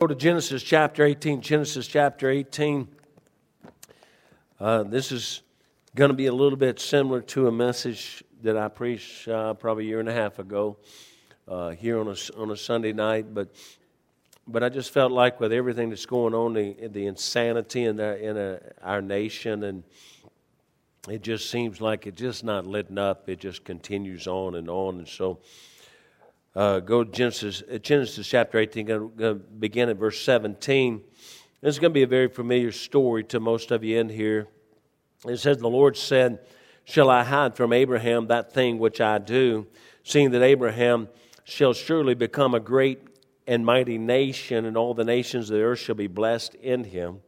Go to Genesis chapter 18. Genesis chapter 18. Uh, this is going to be a little bit similar to a message that I preached uh, probably a year and a half ago uh, here on a, on a Sunday night. But, but I just felt like with everything that's going on, the, the insanity in, the, in a, our nation, and it just seems like it's just not letting up. It just continues on and on. And so uh, go to Genesis, uh, Genesis chapter 18, going to begin at verse 17. This is going to be a very familiar story to most of you in here. It says, The Lord said, Shall I hide from Abraham that thing which I do, seeing that Abraham shall surely become a great and mighty nation, and all the nations of the earth shall be blessed in him?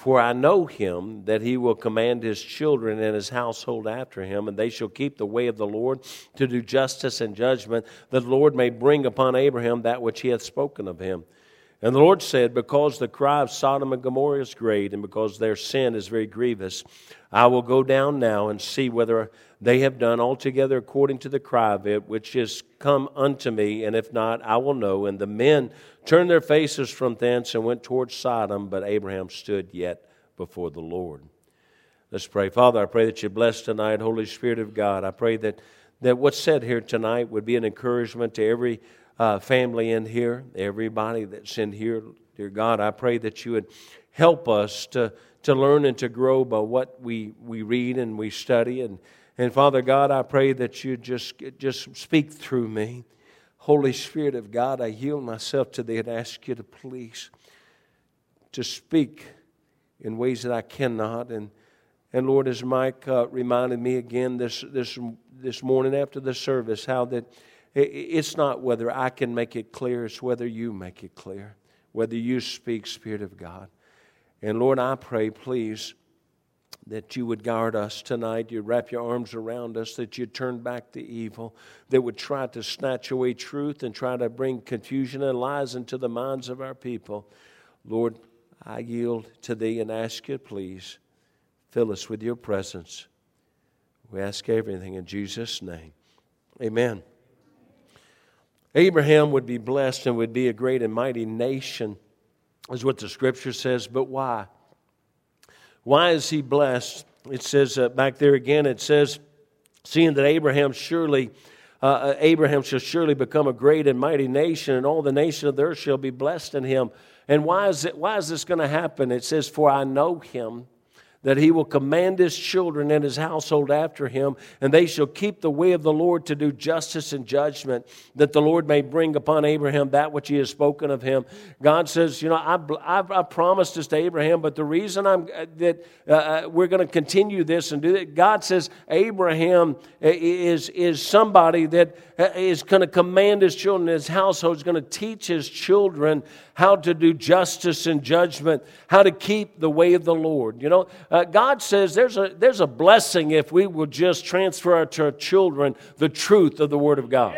For I know him that he will command his children and his household after him, and they shall keep the way of the Lord to do justice and judgment, that the Lord may bring upon Abraham that which he hath spoken of him. And the Lord said, Because the cry of Sodom and Gomorrah is great, and because their sin is very grievous, I will go down now and see whether they have done altogether according to the cry of it, which is come unto me, and if not, I will know. And the men turned their faces from thence and went towards Sodom, but Abraham stood yet before the Lord. Let's pray. Father, I pray that you bless tonight, Holy Spirit of God. I pray that, that what's said here tonight would be an encouragement to every uh, family in here, everybody that's in here. Dear God, I pray that you would help us to, to learn and to grow by what we, we read and we study. And, and Father God, I pray that you just, just speak through me. Holy Spirit of God, I yield myself to thee and ask you to please to speak in ways that I cannot. And, and Lord, as Mike uh, reminded me again this, this, this morning after the service, how that it, it's not whether I can make it clear, it's whether you make it clear, whether you speak, Spirit of God. And Lord, I pray, please, that you would guard us tonight. You'd wrap your arms around us, that you'd turn back the evil, that would try to snatch away truth and try to bring confusion and lies into the minds of our people. Lord, I yield to thee and ask you, please, fill us with your presence. We ask everything in Jesus' name. Amen. Abraham would be blessed and would be a great and mighty nation, is what the scripture says, but why? Why is he blessed? It says uh, back there again, it says, seeing that Abraham surely, uh, uh, Abraham shall surely become a great and mighty nation, and all the nation of the earth shall be blessed in him. And why is, it, why is this going to happen? It says, For I know him that he will command his children and his household after him, and they shall keep the way of the Lord to do justice and judgment, that the Lord may bring upon Abraham that which he has spoken of him. God says, You know, I, I, I promised this to Abraham, but the reason I'm, uh, that uh, uh we're going to continue this and do it, God says Abraham uh, is, is somebody that is going to command his children, his household is going to teach his children how to do justice and judgment, how to keep the way of the Lord. You know, uh, God says there's a, there's a blessing if we will just transfer to our children the truth of the Word of God.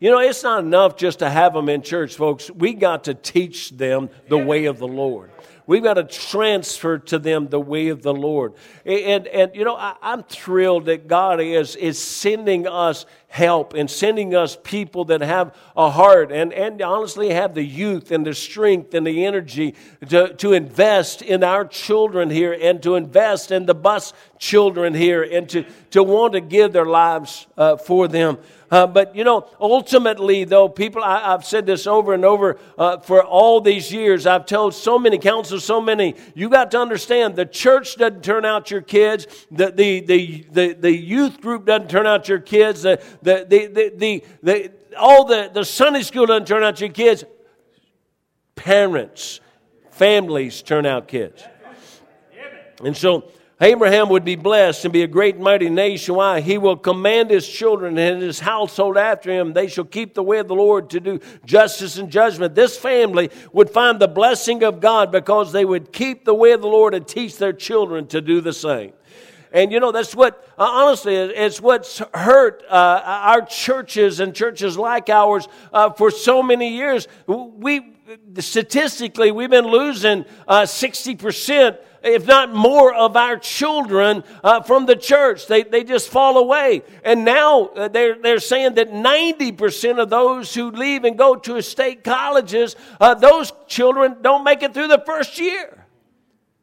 You know, it's not enough just to have them in church, folks. We got to teach them the way of the Lord. We've got to transfer to them the way of the Lord. And, and you know, I, I'm thrilled that God is, is sending us help and sending us people that have a heart and, and honestly have the youth and the strength and the energy to, to invest in our children here and to invest in the bus children here and to, to want to give their lives uh, for them. Uh, but you know, ultimately, though, people, I, have said this over and over uh, for all these years. I've told so many councils, so many. You got to understand the church doesn't turn out your kids, the, the, the, the, the youth group doesn't turn out your kids, the, the, the, the, the, the all the, the Sunday school doesn't turn out your kids. Parents, families turn out kids. And so Abraham would be blessed and be a great and mighty nation. Why? He will command his children and his household after him. They shall keep the way of the Lord to do justice and judgment. This family would find the blessing of God because they would keep the way of the Lord and teach their children to do the same. And you know, that's what, uh, honestly, it's what's hurt uh, our churches and churches like ours uh, for so many years. We, statistically, we've been losing 60% if not more, of our children uh, from the church. They, they just fall away. And now uh, they're, they're saying that 90% of those who leave and go to state colleges, uh, those children don't make it through the first year.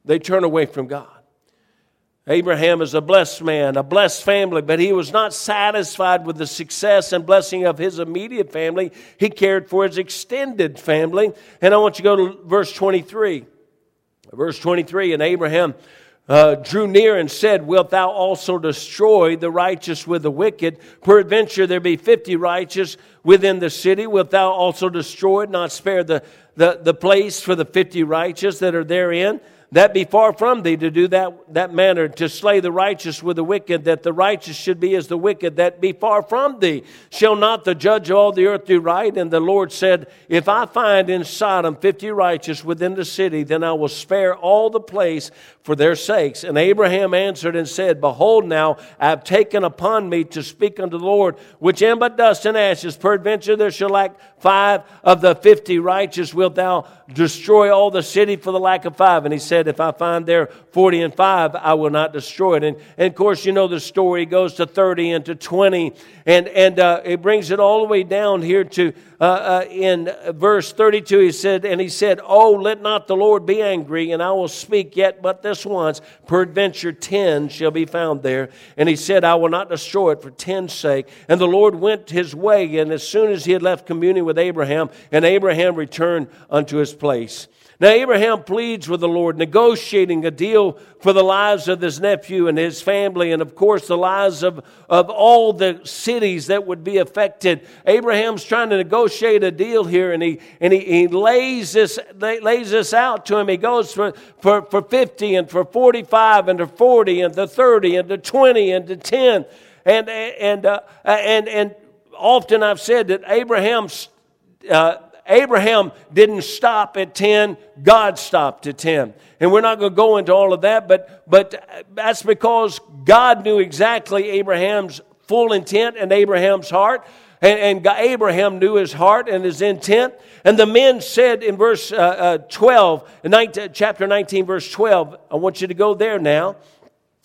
They turn away from God. Abraham is a blessed man, a blessed family, but he was not satisfied with the success and blessing of his immediate family. He cared for his extended family. And I want you to go to verse 23. Verse 23 And Abraham uh, drew near and said, Wilt thou also destroy the righteous with the wicked? Peradventure there be fifty righteous within the city. Wilt thou also destroy it, not spare the, the, the place for the fifty righteous that are therein? That be far from thee to do that, that manner, to slay the righteous with the wicked, that the righteous should be as the wicked, that be far from thee. Shall not the judge of all the earth do right? And the Lord said, If I find in Sodom fifty righteous within the city, then I will spare all the place for their sakes. And Abraham answered and said, Behold, now I have taken upon me to speak unto the Lord, which am but dust and ashes. Peradventure there shall lack five of the fifty righteous. Wilt thou destroy all the city for the lack of five? And he said, If I find there forty and five, I will not destroy it. And, and of course, you know the story. It goes to 30 and to 20. And, and uh, it brings it all the way down here to uh, uh, in verse 32. He said, And he said, Oh, let not the Lord be angry, and I will speak yet but this once. Peradventure 10 shall be found there. And he said, I will not destroy it for ten's sake. And the Lord went his way, and as soon as he had left communion with Abraham, and Abraham returned unto his place. Now, Abraham pleads with the Lord, negotiating a deal for the lives of his nephew and his family, and of course, the lives of, of all the cities that would be affected. Abraham's trying to negotiate a deal here, and he, and he, he lays, this, lays this out to him. He goes for, for, for 50 and for 45 and to 40 and to 30 and to 20 and to 10. And, and, uh, and, and often I've said that Abraham's uh, Abraham didn't stop at 10, God stopped at 10. And we're not going to go into all of that, but, but that's because God knew exactly Abraham's full intent and Abraham's heart. And, and Abraham knew his heart and his intent. And the men said in verse uh, uh, 12, 19, chapter 19, verse 12, I want you to go there now.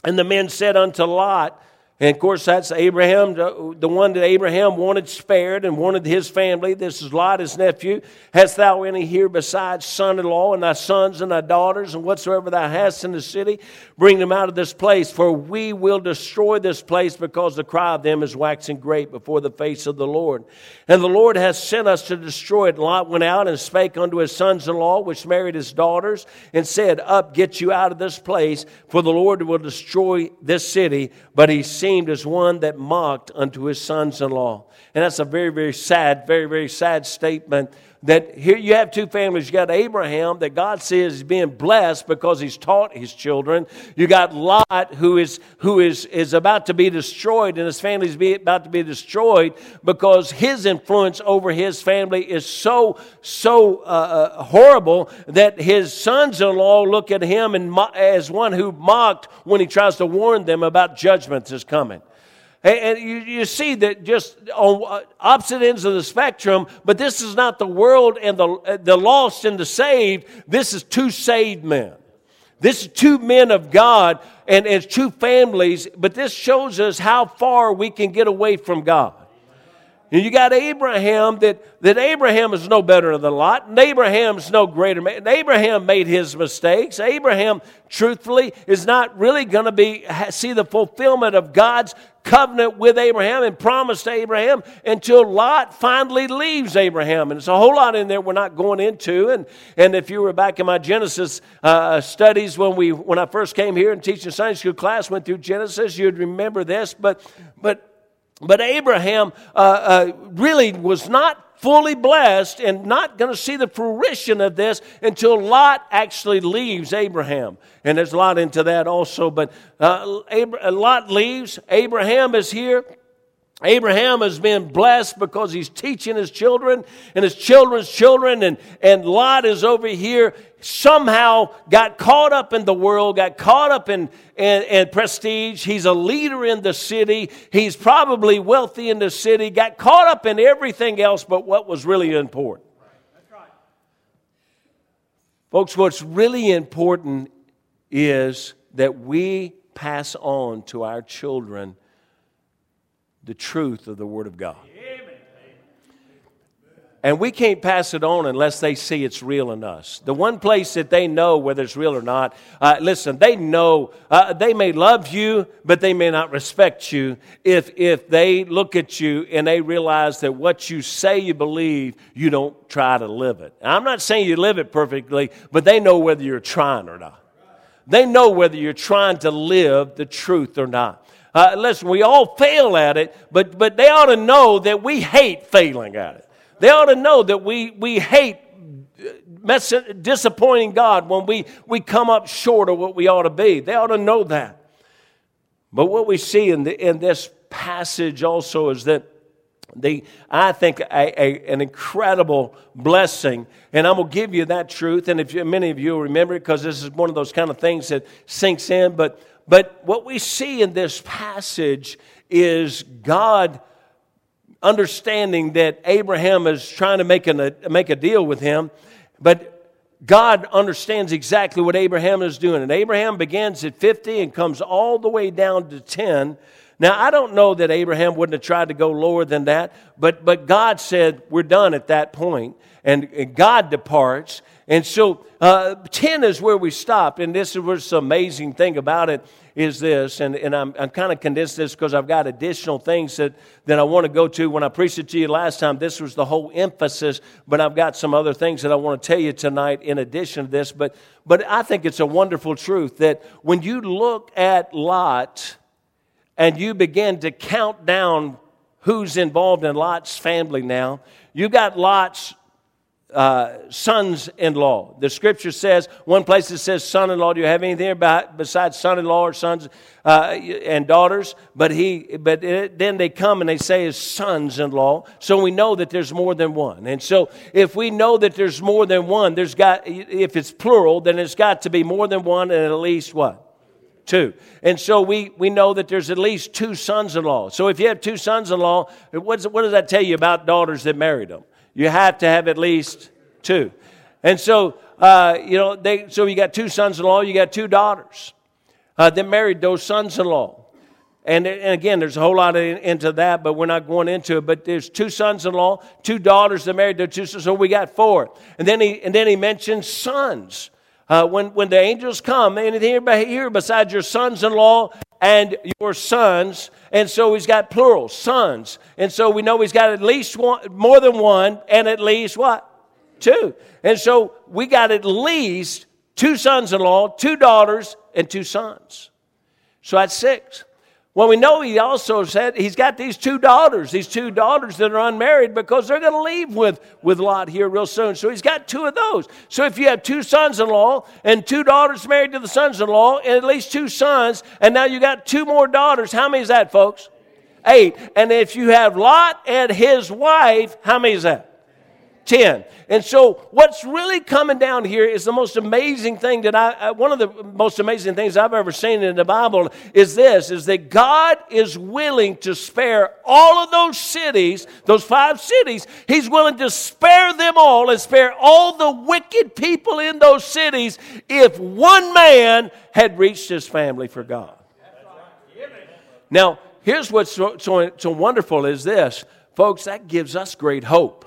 And the men said unto Lot, and of course, that's Abraham, the one that Abraham wanted spared and wanted his family. This is Lot, his nephew. Hast thou any here besides son in law, and thy sons and thy daughters, and whatsoever thou hast in the city? Bring them out of this place, for we will destroy this place because the cry of them is waxing great before the face of the Lord. And the Lord has sent us to destroy it. Lot went out and spake unto his sons in law, which married his daughters, and said, Up, get you out of this place, for the Lord will destroy this city. But he seemed as one that mocked unto his sons in law. And that's a very, very sad, very, very sad statement that here you have two families. You got Abraham that God says is being blessed because he's taught his children. You got Lot who is who is is about to be destroyed, and his family is about to be destroyed because his influence over his family is so so uh, uh horrible that his sons-in-law look at him and as one who mocked when he tries to warn them about judgments is coming. And you, you see that just on uh, opposite ends of the spectrum, but this is not the world and the, uh, the lost and the saved. This is two saved men. This is two men of God and as two families, but this shows us how far we can get away from God. You got Abraham that, that Abraham is no better than Lot, and Abraham's no greater man. Abraham made his mistakes. Abraham, truthfully, is not really going to be see the fulfillment of God's covenant with Abraham and promise to Abraham until Lot finally leaves Abraham. And it's a whole lot in there we're not going into. And, and if you were back in my Genesis uh, studies when, we, when I first came here and teaching Sunday school class, went through Genesis, you'd remember this. But, but but Abraham uh, uh, really was not fully blessed and not going to see the fruition of this until Lot actually leaves Abraham. And there's a lot into that also. But uh, Lot leaves. Abraham is here. Abraham has been blessed because he's teaching his children and his children's children, and, and Lot is over here, somehow got caught up in the world, got caught up in, in, in, prestige. He's a leader in the city. He's probably wealthy in the city, got caught up in everything else but what was really important. Folks, what's really important is that we pass on to our children the truth of the Word of God. And we can't pass it on unless they see it's real in us. The one place that they know whether it's real or not, uh, listen, they know, uh, they may love you, but they may not respect you if, if they look at you and they realize that what you say you believe, you don't try to live it. And I'm not saying you live it perfectly, but they know whether you're trying or not. They know whether you're trying to live the truth or not. Uh, listen, we all fail at it, but, but they ought to know that we hate failing at it. They ought to know that we, we hate disappointing God when we, we come up short of what we ought to be. They ought to know that. But what we see in, the, in this passage also is that the, I think a, a, an incredible blessing, and I'm gonna give you that truth. And if you, many of you remember it, because this is one of those kind of things that sinks in. But but what we see in this passage is God understanding that Abraham is trying to make, an, a, make a deal with him, but God understands exactly what Abraham is doing. And Abraham begins at 50 and comes all the way down to 10. Now, I don't know that Abraham wouldn't have tried to go lower than that, but, but God said, We're done at that. And, and God departs. And so uh, 10 is where we stopped. And this is what's amazing thing about it is this, and, and I'm, I'm kind of condensed this because I've got additional things that, that I want to go to. When I preached it to you last time, this was the whole emphasis, but I've got some other things that I want to tell you tonight in addition to this. But, but I think it's a wonderful truth that when you look at Lot and you begin to count down who's involved in Lot's family now, you got Lot's uh, sons in law. The scripture says, one place it says son in law. Do you have anything about, besides son in law or sons uh, and daughters? But, he, but it, then they come and they say his sons in law. So we know that there's more than one. And so if we know that there's more than one, there's got, if it's plural, then it's got to be more than one and at least what? Two. And so we, we know that there's at least two sons in law. So if you have two sons in law, what does that tell you about daughters that married them? you have to have at least two. And so, uh, you know, they, so you got two sons in law, you got two daughters uh, that married those sons in law. And, and, again, there's a whole lot in, into that, but we're not going into it. But there's two sons in law, two daughters that married their two sons, so we got four. And then he, and then he mentions sons. Uh, when, when the angels come, anything here besides your sons in law and your sons. And so he's got plural, sons. And so we know he's got at least one, more than one, and at least what? Two. And so we got at least two sons in law, two daughters, and two sons. So that's six. Well, we know he also said he's got these two daughters, these two daughters that are unmarried because they're going to leave with, with Lot here real soon. So he's got two of those. So if you have two sons in law and two daughters married to the sons in law and at least two sons, and now you got two more daughters, how many is that, folks? Eight. And if you have Lot and his wife, how many is that? 10. And so, what's really coming down here is the most amazing thing that I, one of the most amazing things I've ever seen in the Bible is this is that God is willing to spare all of those cities, those five cities. He's willing to spare them all and spare all the wicked people in those cities if one man had reached his family for God. Now, here's what's so, so, so wonderful is this, folks, that gives us great hope.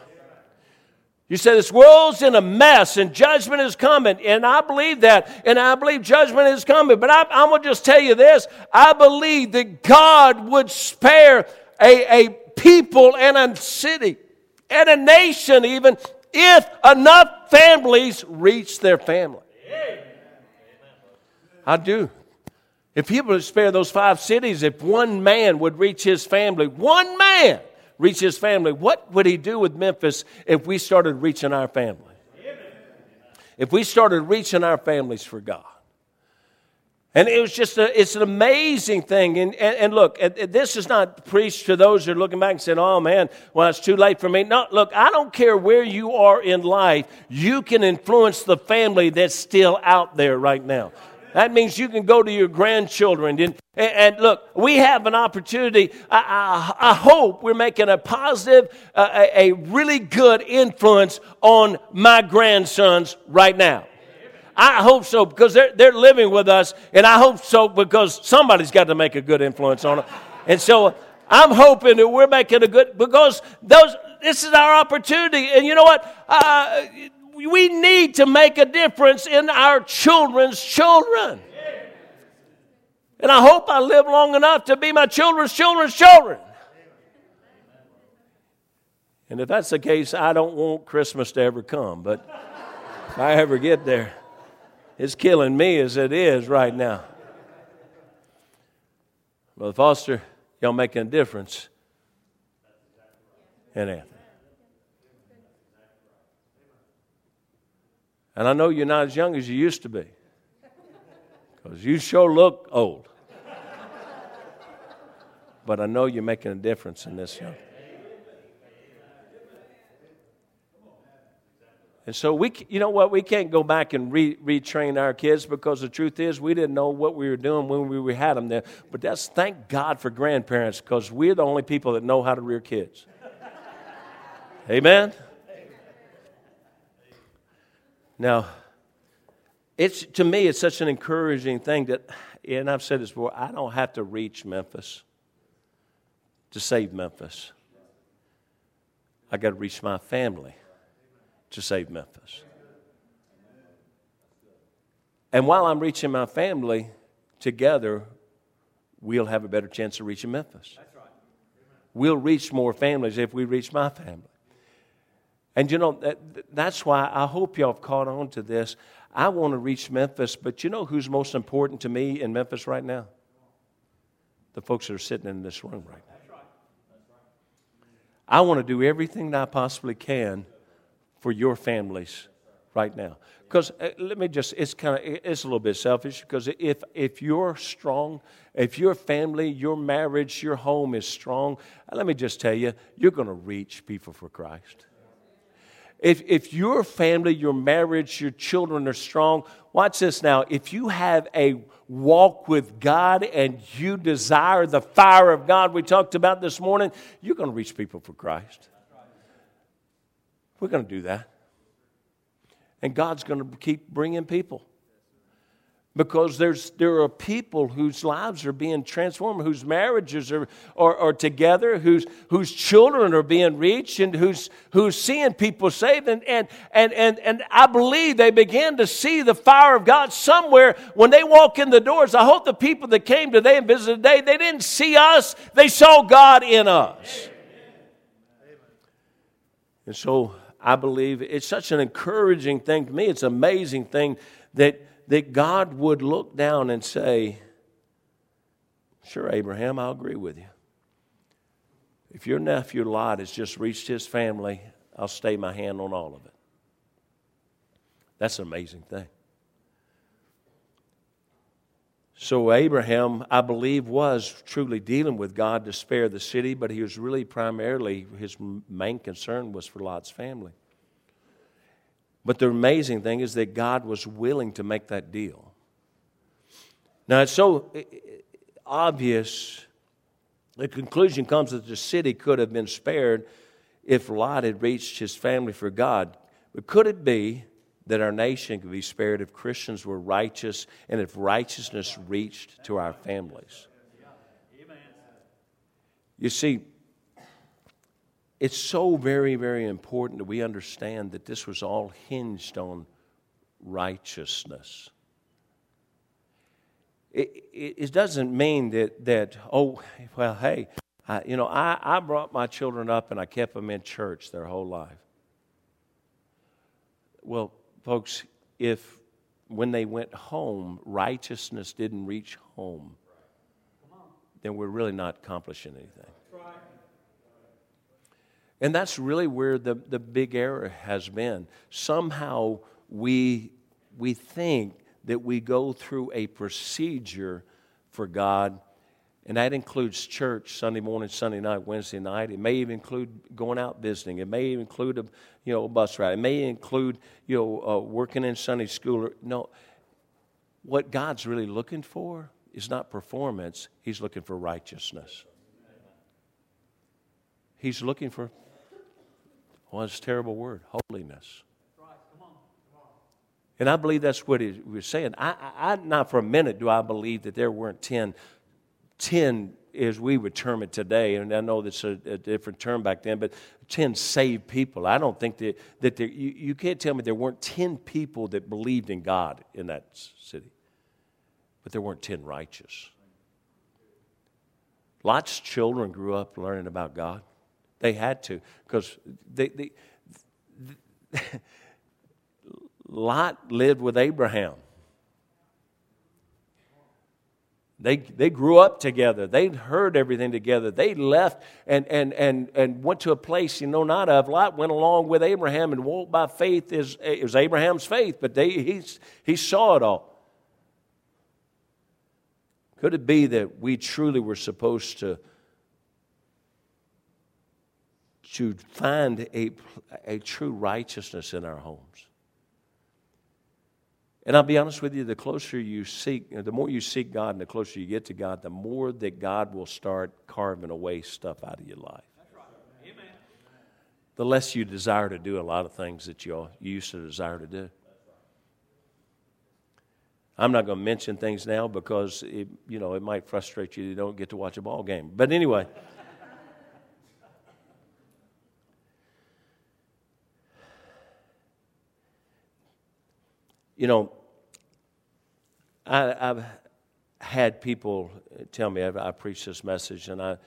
You say this world's in a mess and judgment is coming. And I believe that. And I believe judgment is coming. But I, am going to just tell you this. I believe that God would spare a, a people and a city and a nation even if enough families reach their family. I do. If people would spare those five cities, if one man would reach his family, one man reach his family. What would he do with Memphis if we started reaching our family? If we started reaching our families for God. And it was just a, it's an amazing thing. And, and, and look, this is not preached to those who are looking back and saying, oh man, well, it's too late for me. No, look, I don't care where you are in life. You can influence the family that's still out there right now. That means you can go to your grandchildren. And, and look, we have an opportunity. I, I, I hope we're making a positive, uh, a, a really good influence on my grandsons right now. I hope so because they're, they're living with us, and I hope so because somebody's got to make a good influence on them. And so I'm hoping that we're making a good because those this is our opportunity. And you know what? Uh, we need to make a difference in our children's children. And I hope I live long enough to be my children's children's children. And if that's the case, I don't want Christmas to ever come. But if I ever get there, it's killing me as it is right now. Brother Foster, y'all making a difference in Anthony. And I know you're not as young as you used to be. Because you sure look old. But I know you're making a difference in this young. And so we, you know what, we can't go back and re, retrain our kids because the truth is we didn't know what we were doing when we had them there. But that's thank God for grandparents because we're the only people that know how to rear kids. Amen. Now, it's to me it's such an encouraging thing that, and I've said this before, I don't have to reach Memphis to save Memphis. I got to reach my family to save Memphis. And while I'm reaching my family, together, we'll have a better chance of reaching Memphis. We'll reach more families if we reach my family. And you know, that, that's why I hope y'all have caught on to this. I want to reach Memphis, but you know who's most important to me in Memphis right now? The folks that are sitting in this room right now. I want to do everything that I possibly can for your families right now. Because uh, let me just, it's kind of, it's a little bit selfish because if, if you're strong, if your family, your marriage, your home is strong, let me just tell you, you're going to reach people for Christ. If, if your family, your marriage, your children are strong, watch this now. If you have a walk with God and you desire the fire of God we talked about this morning, you're going to reach people for Christ. We're going to do that. And God's going to keep bringing people. Because there's, there are people whose lives are being transformed, whose marriages are, are, are together, whose, whose children are being reached, and who's, who's seeing people saved. And, and, and, and, and I believe they began to see the fire of God somewhere when they walk in the doors. I hope the people that came today and visited today, they didn't see us, they saw God in us. And so I believe it's such an encouraging thing to me. It's an amazing thing that, that God would look down and say, Sure, Abraham, I'll agree with you. If your nephew Lot has just reached his family, I'll stay my hand on all of it. That's an amazing thing. So, Abraham, I believe, was truly dealing with God to spare the city, but he was really primarily, his main concern was for Lot's family. But the amazing thing is that God was willing to make that deal. Now, it's so obvious, the conclusion comes that the city could have been spared if Lot had reached his family for God. But could it be that our nation could be spared if Christians were righteous and if righteousness reached to our families. You see, it's so very, very important that we understand that this was all hinged on righteousness. It, it, doesn't mean that, that, oh, well, hey, I, you know, I, I brought my children up and I kept them in church their whole life. Well, Folks, if when they went home, righteousness didn't reach home, then we're really not accomplishing anything. And that's really where the, the big error has been. Somehow we, we think that we go through a procedure for God and that includes church Sunday morning, Sunday night, Wednesday night. It may even include going out visiting. It may even include a you know a bus ride. It may include you know uh, working in Sunday school. No, what God's really looking for is not performance. He's looking for righteousness. He's looking for well, it's a terrible word, holiness. And I believe that's what he was saying. I, I, not for a minute do I believe that there weren't 10, 10 as we would term it today, and I know that's a, a different term back then, but 10 saved people. I don't think that, that there, you, you can't tell me there weren't 10 people that believed in God in that city, but there weren't 10 righteous. Lot's of children grew up learning about God. They had to, because they, they, Lot lived with Abraham. They, they grew up together. They heard everything together. They left and, and, and, and went to a place you know not of. Lot went along with Abraham and walked by faith. Is, was Abraham's faith, but they, he, he saw it all. Could it be that we truly were supposed to, to find a, a true righteousness in our homes? And I'll be honest with you, the closer you seek, the more you seek God and the closer you get to God, the more that God will start carving away stuff out of your life. The less you desire to do a lot of things that you used to desire to do. I'm not going to mention things now because it, you know it might frustrate you. You don't get to watch a ball game. But anyway. You know, I, have had people tell me I, I preach this message, and I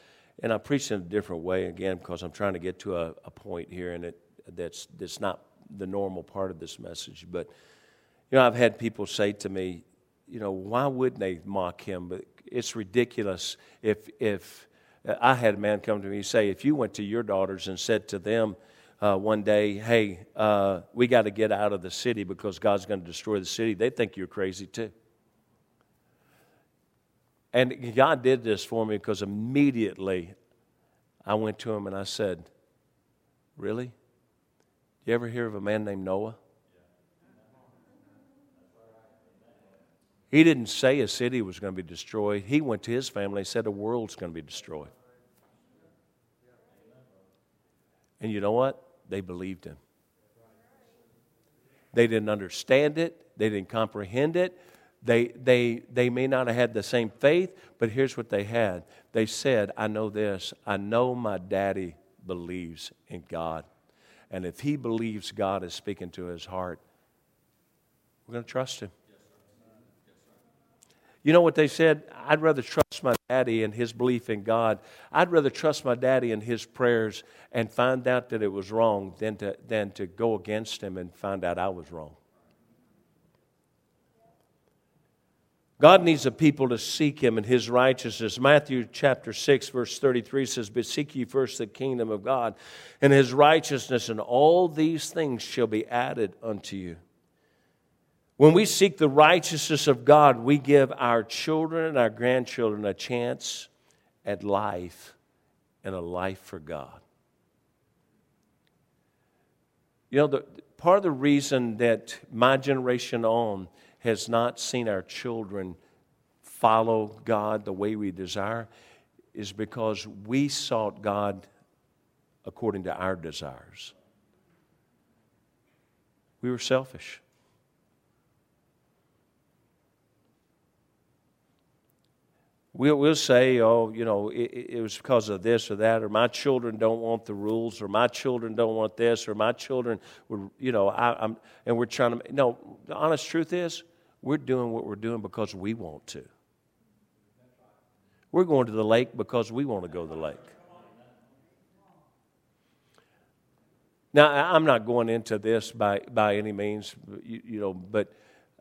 and I preach in a different way again because I'm trying to get to a, a point here, and it that's that's not the normal part of this message. But you know, I've had people say to me, you know, why wouldn't they mock him? But it's ridiculous if if uh, I had a man come to me and say, if you went to your daughters and said to them, uh, one day, hey, uh, we got to get out of the city because God's going to destroy the city, they think you're crazy too. And God did this for me because immediately I went to him and I said, Really? You ever hear of a man named Noah? He didn't say a city was going to be destroyed. He went to his family and said the world's going to be destroyed. And you know what? They believed him. They didn't understand it, they didn't comprehend it. They, they, they may not have had the same faith, but here's what they had. They said, I know this. I know my daddy believes in God. And if he believes God is speaking to his heart, we're going to trust him. You know what they said? I'd rather trust my daddy and his belief in God. I'd rather trust my daddy and his prayers and find out that it was wrong than to, than to go against him and find out I was wrong. God needs a people to seek him and his righteousness. Matthew chapter 6, verse 33 says, But seek ye first the kingdom of God and his righteousness, and all these things shall be added unto you. When we seek the righteousness of God, we give our children and our grandchildren a chance at life and a life for God. You know, the, part of the reason that my generation on has not seen our children follow God the way we desire is because we sought God according to our desires. We were selfish. We'll, we'll say, oh, you know, it, it, was because of this or that, or my children don't want the rules, or my children don't want this, or my children were, you know, I, am and we're trying to. No, the honest truth is, we're doing what we're doing because we want to. We're going to the lake because we want to go to the lake. Now, I'm not going into this by, by any means, you, you know, but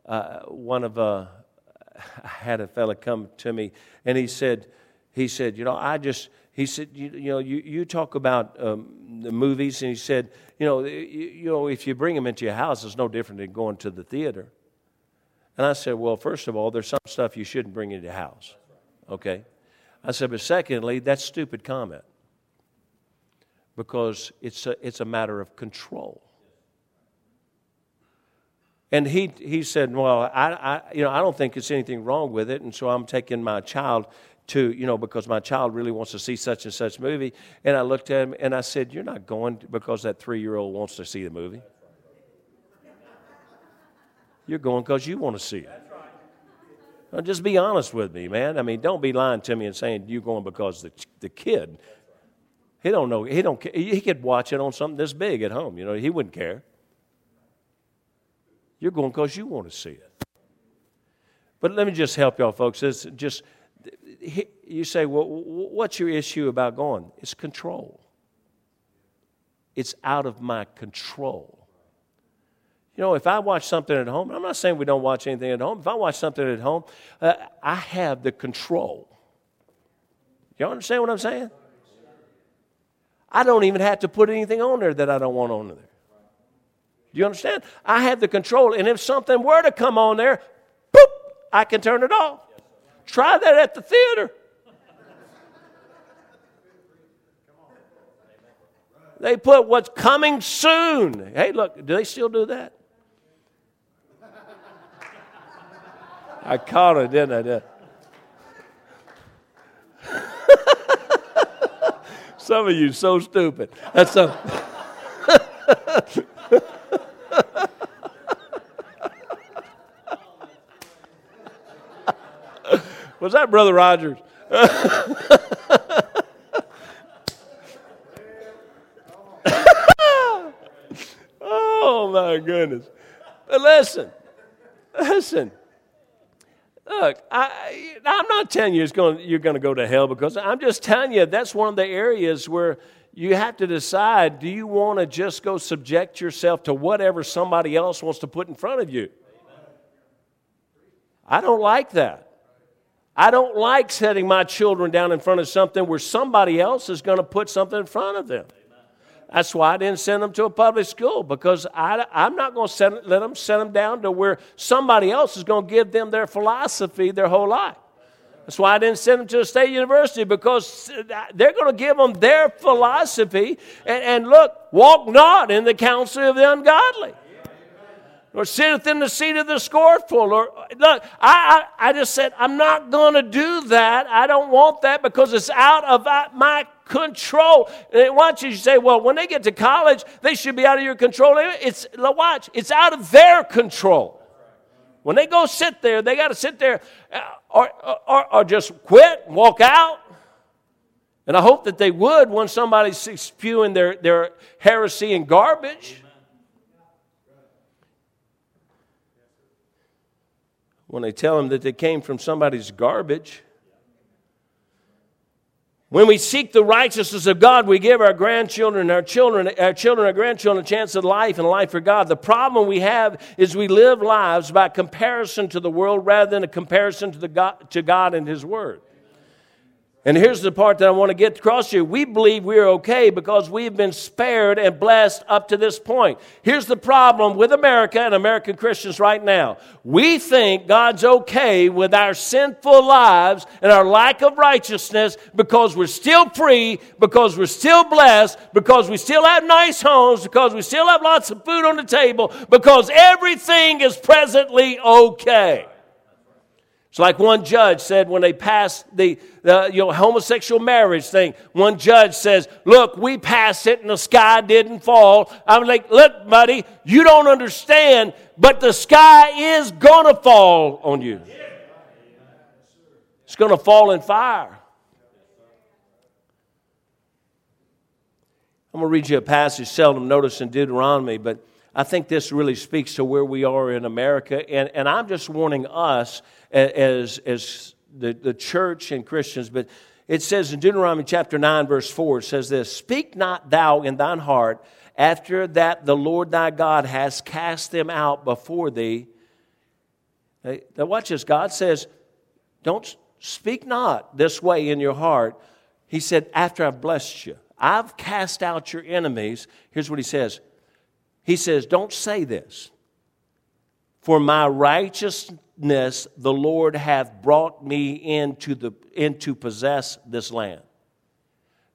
uh, one of uh, I had a fella come to me and he said, he said, you know, I just, he said, you, you know, you, you talk about um, the movies, and he said, you know, you, you, know, if you bring them into your house, it's no different than going to the theater. And I said, well, first of all, there's some stuff you shouldn't bring into your house. Okay? I said, but secondly, that's stupid comment because it's a, it's a matter of control. And he, he said, Well, I, I, you know, I don't think it's anything wrong with it. And so I'm taking my child to, you know, because my child really wants to see such and such movie. And I looked at him and I said, You're not going because that three year old wants to see the movie. You're going because you want to see it. Now, just be honest with me, man. I mean, don't be lying to me and saying you're going because the, the kid, he don't know, he don't he could watch it on something this big at home. You know, he wouldn't care. You're going because you want to see it. But let me just help y'all, folks. It's just you say, well, what's your issue about going? It's control. It's out of my control. You know, if I watch something at home, I'm not saying we don't watch anything at home. If I watch something at home, uh, I have the control. Y'all understand what I'm saying? I don't even have to put anything on there that I don't want on there. Do you understand? I have the control. And if something were to come on there, boop, I can turn it off. Try that at the theater. They put what's coming soon. Hey, look, do they still do that? I caught it, didn't I? Some of you so stupid. That's so. Was that Brother Rogers? oh my goodness. But listen, listen. Look, I, I'm not telling you it's going, you're going to go to hell because I'm just telling you that's one of the areas where you have to decide do you want to just go subject yourself to whatever somebody else wants to put in front of you? I don't like that. I don't like setting my children down in front of something where somebody else is going to put something in front of them. That's why I didn't send them to a public school because I, am not going to let them send them down to where somebody else is going to give them their philosophy their whole life. That's why I didn't send them to a state university because they're going to give them their philosophy. And, and look, walk not in the counsel of the ungodly or sitteth in the seat of the scornful. Or look, I, I, I just said, I'm not going to do that. I don't want that because it's out of uh, my control. And watch you say, well, when they get to college, they should be out of your control. It's watch, it's out of their control. When they go sit there, they got to sit there uh, or, or, or just quit, and walk out. And I hope that they would when somebody's spewing their, their heresy and garbage. when they tell them that they came from somebody's garbage. When we seek the righteousness of God, we give our grandchildren, our children, our children, our grandchildren a chance at life and life for God. The problem we have is we live lives by comparison to the world rather than a comparison to, the God, to God and His Word. And here's the part that I want to get across to you. We believe we're okay because we've been spared and blessed up to this point. Here's the problem with America and American Christians right now. We think God's okay with our sinful lives and our lack of righteousness because we're still free, because we're still blessed, because we still have nice homes, because we still have lots of food on the table, because everything is presently okay. It's like one judge said when they passed the, the you know, homosexual marriage thing. One judge says, Look, we passed it and the sky didn't fall. I'm like, Look, buddy, you don't understand, but the sky is going to fall on you. It's going to fall in fire. I'm going to read you a passage seldom noticed in Deuteronomy, but I think this really speaks to where we are in America. And, and I'm just warning us as, as the, the church and Christians, but it says in Deuteronomy chapter 9, verse 4, it says this Speak not thou in thine heart after that the Lord thy God has cast them out before thee. Now, watch this. God says, Don't speak not this way in your heart. He said, After I've blessed you, I've cast out your enemies. Here's what he says He says, Don't say this. For my righteousness the Lord hath brought me into, the, into possess this land.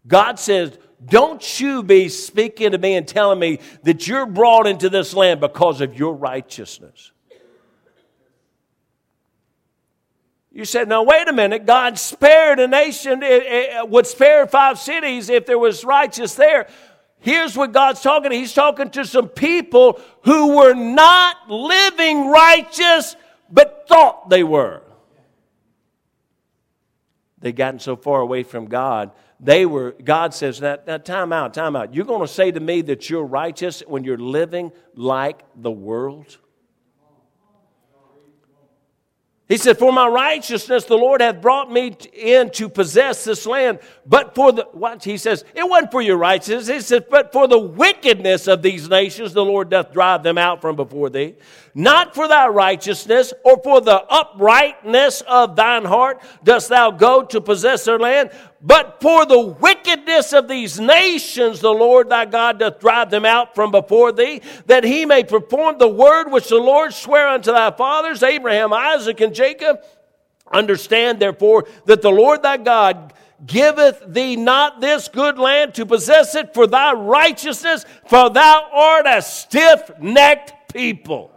God says, Don't you be speaking to me and telling me that you're brought into this land because of your righteousness. You said, no, wait a minute. God spared a nation, it, it would spare five cities if there was righteous there. here's what God's talking. To. He's talking to some people who were not living righteous, thought they were. They'd gotten so far away from God. They were, God says, now, now time out, time out. You're going to say to me that you're righteous when you're living like the world? He said, For my righteousness the Lord hath brought me in to possess this land. But for the, what? He says, It wasn't for your righteousness. He says, But for the wickedness of these nations the Lord doth drive them out from before thee. Not for thy righteousness or for the uprightness of thine heart dost thou go to possess their land, but for the wickedness of these nations, the Lord thy God doth drive them out from before thee, that he may perform the word which the Lord sware unto thy fathers, Abraham, Isaac, and Jacob. Understand, therefore, that the Lord thy God giveth thee not this good land to possess it for thy righteousness, for thou art a stiff necked people.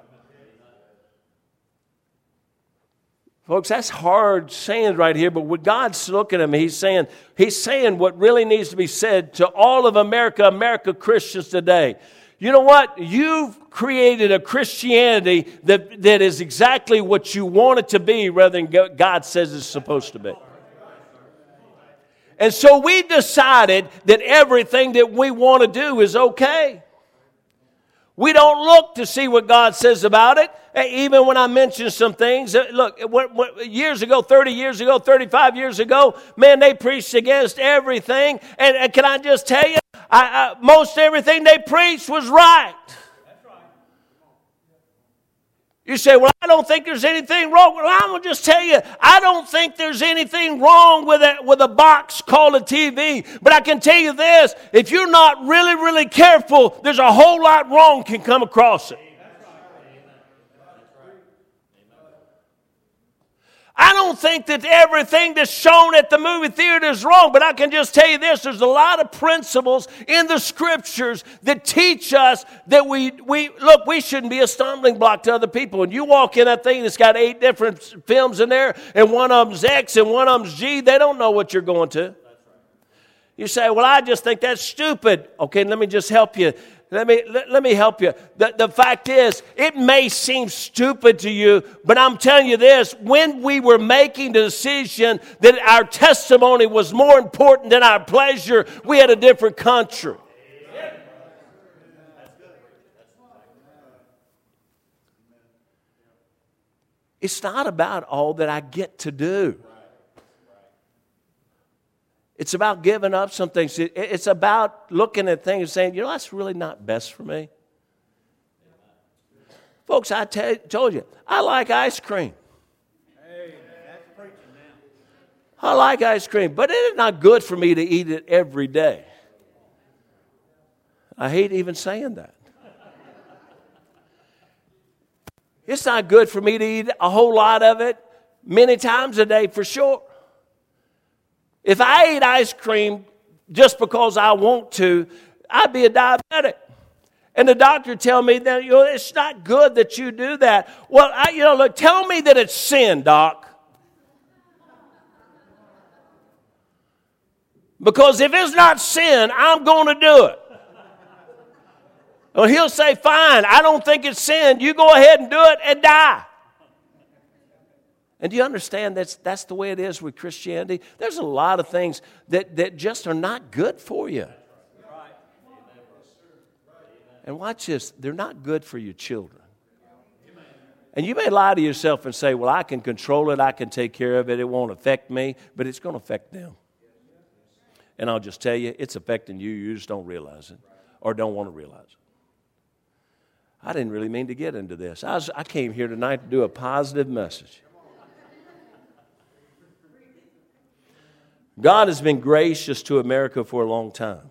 Folks, that's hard saying right here, but when God's looking at me, He's saying, He's saying what really needs to be said to all of America, America Christians today. You know what? You've created a Christianity that, that is exactly what you want it to be rather than God says it's supposed to be. And so we decided that everything that we want to do is okay. We don't look to see what God says about it. Even when I mention some things, uh, look, years ago, 30 years ago, 35 years ago, man, they preached against everything. And, and can I just tell you, I, I, most everything they preached was right. You say, Well, I don't think there's anything wrong. Well, I'm going to just tell you, I don't think there's anything wrong with a, with a box called a TV. But I can tell you this if you're not really, really careful, there's a whole lot wrong can come across it. I don't think that everything that's shown at the movie theater is wrong, but I can just tell you this there's a lot of principles in the scriptures that teach us that we, we look, we shouldn't be a stumbling block to other people. And you walk in that thing that's got eight different films in there, and one of them's X and one of them's G, they don't know what you're going to. You say, Well, I just think that's stupid. Okay, let me just help you. Let me, let, let, me help you. The, the fact is, it may seem stupid to you, but I'm telling you this when we were making the decision that our testimony was more important than our pleasure, we had a different country. It's not about all that I get to do. It's about giving up some things. It's about looking at things and saying, you know, that's really not best for me. Folks, I told you, I like ice cream. I like ice cream, but it is not good for me to eat it every day. I hate even saying that. It's not good for me to eat a whole lot of it many times a day for sure. If I ate ice cream just because I want to, I'd be a diabetic. And the doctor tell me that you know, it's not good that you do that. Well, I, you know, look, tell me that it's sin, doc. Because if it's not sin, I'm going to do it. Well, he'll say, fine, I don't think it's sin. You go ahead and do it and die. And do you understand that's, that's the way it is with Christianity? There's a lot of things that, that just are not good for you. And watch this, they're not good for your children. And you may lie to yourself and say, Well, I can control it, I can take care of it, it won't affect me, but it's going to affect them. And I'll just tell you, it's affecting you, you just don't realize it or don't want to realize it. I didn't really mean to get into this. I, was, I came here tonight to do a positive message. God has been gracious to America for a long time.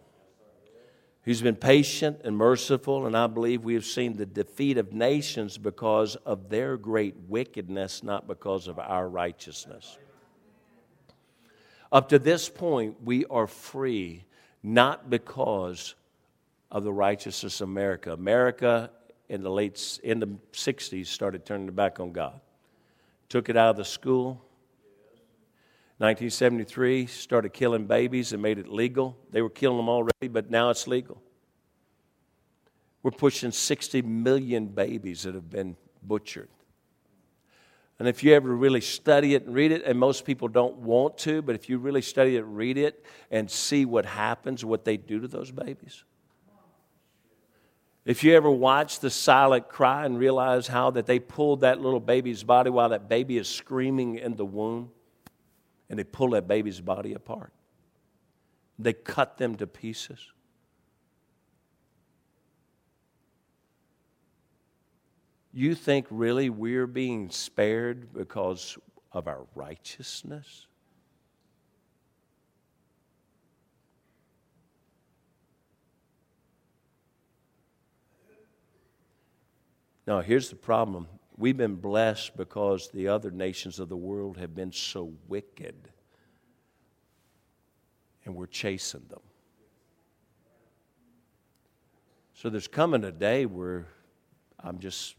He's been patient and merciful, and I believe we have seen the defeat of nations because of their great wickedness, not because of our righteousness. Up to this point, we are free, not because of the righteousness of America. America in the late in the 60s started turning their back on God. Took it out of the school, 1973, started killing babies and made it legal. They were killing them already, but now it's legal. We're pushing 60 million babies that have been butchered. And if you ever really study it and read it, and most people don't want to, but if you really study it, read it, and see what happens, what they do to those babies. If you ever watch the silent cry and realize how that they pulled that little baby's body while that baby is screaming in the womb, and they pull that baby's body apart. They cut them to pieces. You think really we're being spared because of our righteousness? Now, here's the problem. We've been blessed because the other nations of the world have been so wicked, and we're chasing them. So there's coming a day where I'm just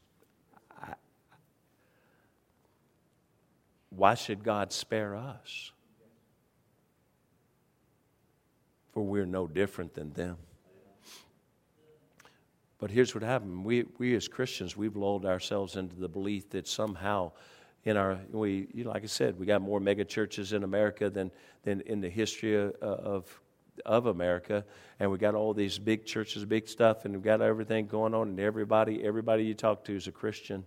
Why should God spare us? For we're no different than them. But here's what happened. We, we as Christians, we've lulled ourselves into the belief that somehow in our, we, like I said, we got more mega churches in America than, than in the history of, of, of America. And we got all these big churches, big stuff, and we've got everything going on, and everybody, everybody you talk to is a Christian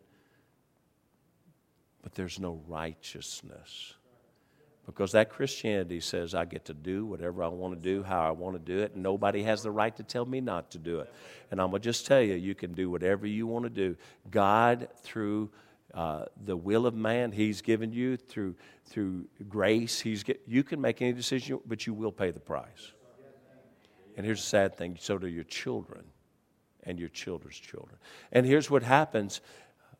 but there's no righteousness. Because that Christianity says I get to do whatever I want to do, how I want to do it, and nobody has the right to tell me not to do it. And I'm going to just tell you, you can do whatever you want to do. God, through uh, the will of man, He's given you, through, through grace, He's get, you can make any decision, but you will pay the price. And here's the sad thing so do your children and your children's children. And here's what happens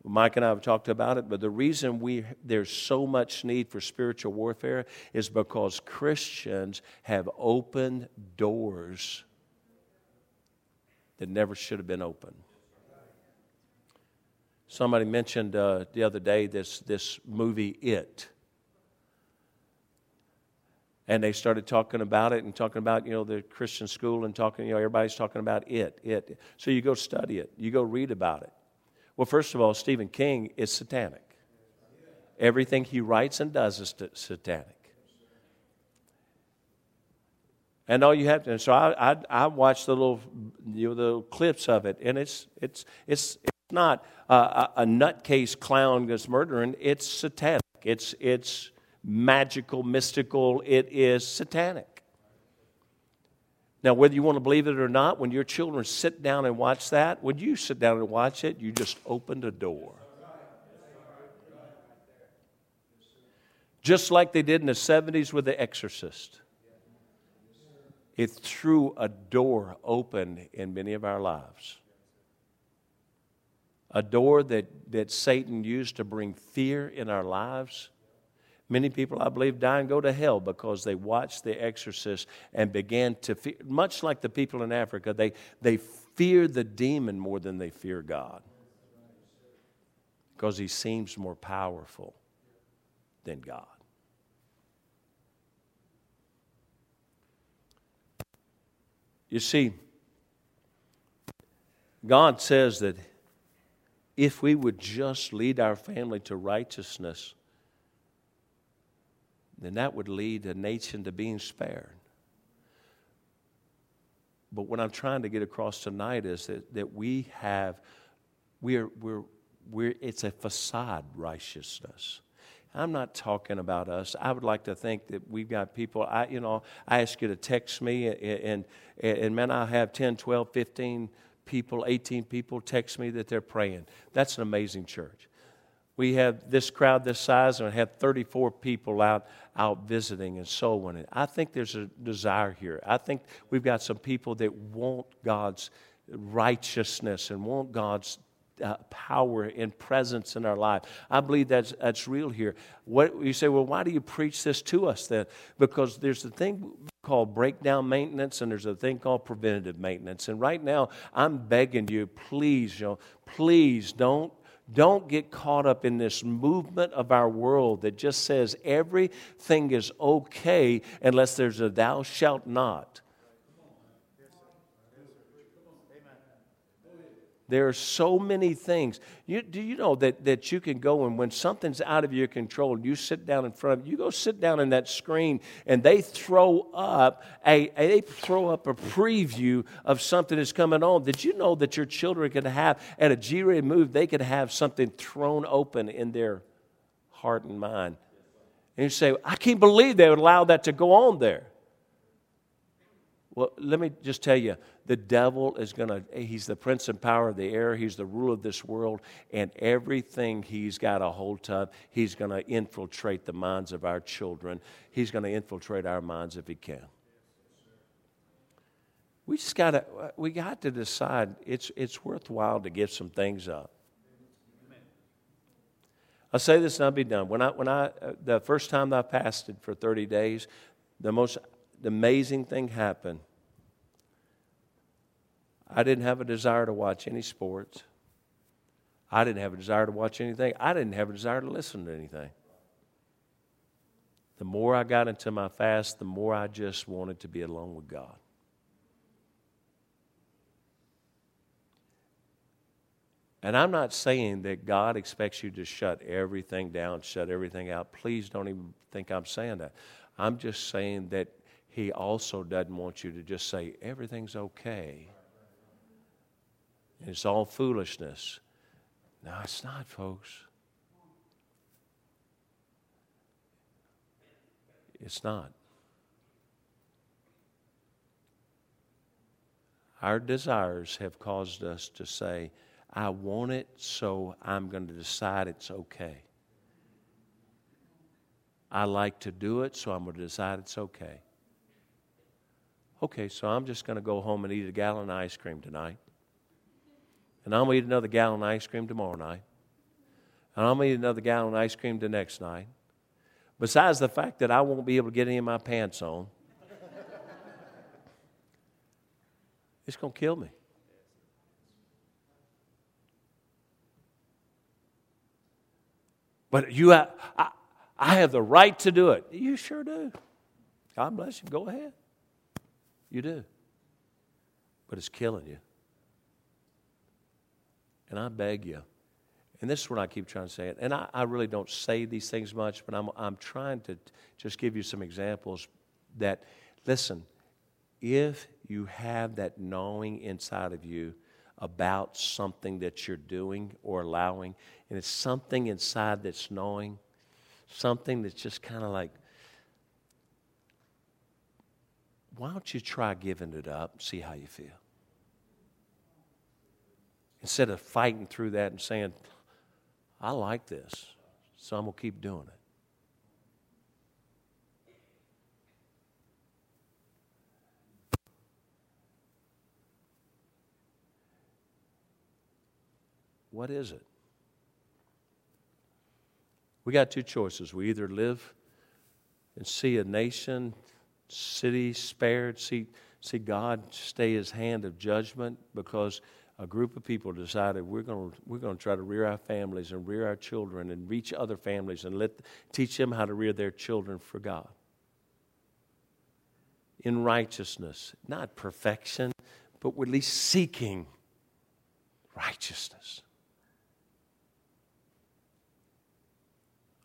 Mike and I have talked about it, but the reason we, there's so much need for spiritual warfare is because Christians have opened doors that never should have been opened. Somebody mentioned uh, the other day this, this movie, It. And they started talking about it and talking about, you know, the Christian school and talking, you know, everybody's talking about it, it. So you go study it, you go read about it. Well, first of all, Stephen King is satanic. Everything he writes and does is satanic. And all you have to, and so I, I, I watched the little, you know, the little clips of it, and it's, it's, it's, it's not a, a nutcase clown that's murdering, it's satanic. It's, it's magical, mystical, it is satanic. Now, whether you want to believe it or not, when your children sit down and watch that, when you sit down and watch it, you just opened a door. Just like they did in the 70s with The Exorcist. It threw a door open in many of our lives. A door that, that Satan used to bring fear in our lives Many people, I believe, die and go to hell because they watched The Exorcist and began to fear, much like the people in Africa, they, they fear the demon more than they fear God because he seems more powerful than God. You see, God says that if we would just lead our family to righteousness, then that would lead a nation to being spared. But what I'm trying to get across tonight is that, that we have, we're, we're, we're, it's a facade righteousness. I'm not talking about us. I would like to think that we've got people, I, you know, I ask you to text me, and, and, and man, I have 10, 12, 15 people, 18 people text me that they're praying. That's an amazing church we have this crowd this size and we have 34 people out out visiting and so on. I think there's a desire here. I think we've got some people that want God's righteousness and want God's uh, power and presence in our life. I believe that's that's real here. What you say? Well, why do you preach this to us then? Because there's a thing called breakdown maintenance and there's a thing called preventative maintenance. And right now, I'm begging you, please, you know, please don't don't get caught up in this movement of our world that just says everything is okay unless there's a thou shalt not. There are so many things. You, do you know that, that you can go and when something's out of your control, you sit down in front of you go sit down in that screen and they throw up a, they throw up a preview of something that's coming on. Did you know that your children could have at a G-rated move, they could have something thrown open in their heart and mind. And you say, I can't believe they would allow that to go on there. Well, let me just tell you the devil is going to, he's the prince and power of the air, he's the ruler of this world, and everything he's got a hold of, he's going to infiltrate the minds of our children. He's going to infiltrate our minds if he can. We just got to, we got to decide it's, it's worthwhile to give some things up. I'll say this and I'll be done. When I, when I, uh, the first time I fasted for 30 days, the most amazing thing happened. I didn't have a desire to watch any sports. I didn't have a desire to watch anything. I didn't have a desire to listen to anything. The more I got into my fast, the more I just wanted to be alone with God. And I'm not saying that God expects you to shut everything down, shut everything out. Please don't even think I'm saying that. I'm just saying that He also doesn't want you to just say everything's okay. It's all foolishness. No, it's not, folks. It's not. Our desires have caused us to say, I want it, so I'm going to decide it's okay. I like to do it, so I'm going to decide it's okay. Okay, so I'm just going to go home and eat a gallon of ice cream tonight. And I'm going to eat another gallon of ice cream tomorrow night. And I'm going to eat another gallon of ice cream the next night. Besides the fact that I won't be able to get any of my pants on, it's going to kill me. But you have, I, I have the right to do it. You sure do. God bless you. Go ahead. You do. But it's killing you. And I beg you, and this is what I keep trying to say and I, I really don't say these things much, but I'm, I'm trying to just give you some examples that, listen, if you have that knowing inside of you about something that you're doing or allowing, and it's something inside that's knowing, something that's just kind of like, why don't you try giving it up see how you feel? Instead of fighting through that and saying, I like this, so I'm going to keep doing it. What is it? We got two choices. We either live and see a nation, city spared, see, see God stay his hand of judgment because a group of people decided we're going to we're going to try to rear our families and rear our children and reach other families and let teach them how to rear their children for God. In righteousness not perfection but at least seeking righteousness.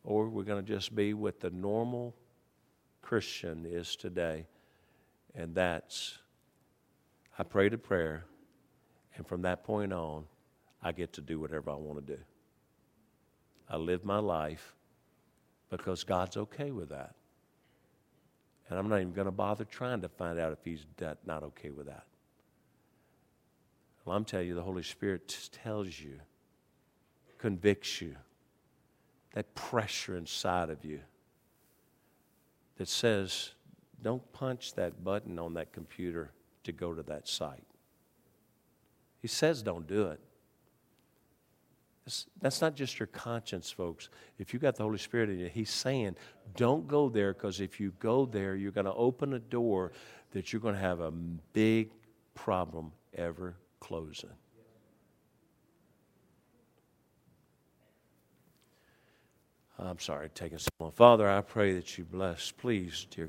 Or we're going to just be what the normal Christian is today and that's I prayed a prayer and from that point on, I get to do whatever I want to do. I live my life because God's okay with that. And I'm not even going to bother trying to find out if He's not okay with that. Well, I'm telling you, the Holy Spirit tells you, convicts you, that pressure inside of you that says, don't punch that button on that computer to go to that site. He says don't do it. that's not just your conscience, folks. If you got the Holy Spirit in you, He's saying, don't go there because if you go there, you're going to open a door that you're going to have a big problem ever closing. I'm sorry, taking so long. Father, I pray that you bless, please, dear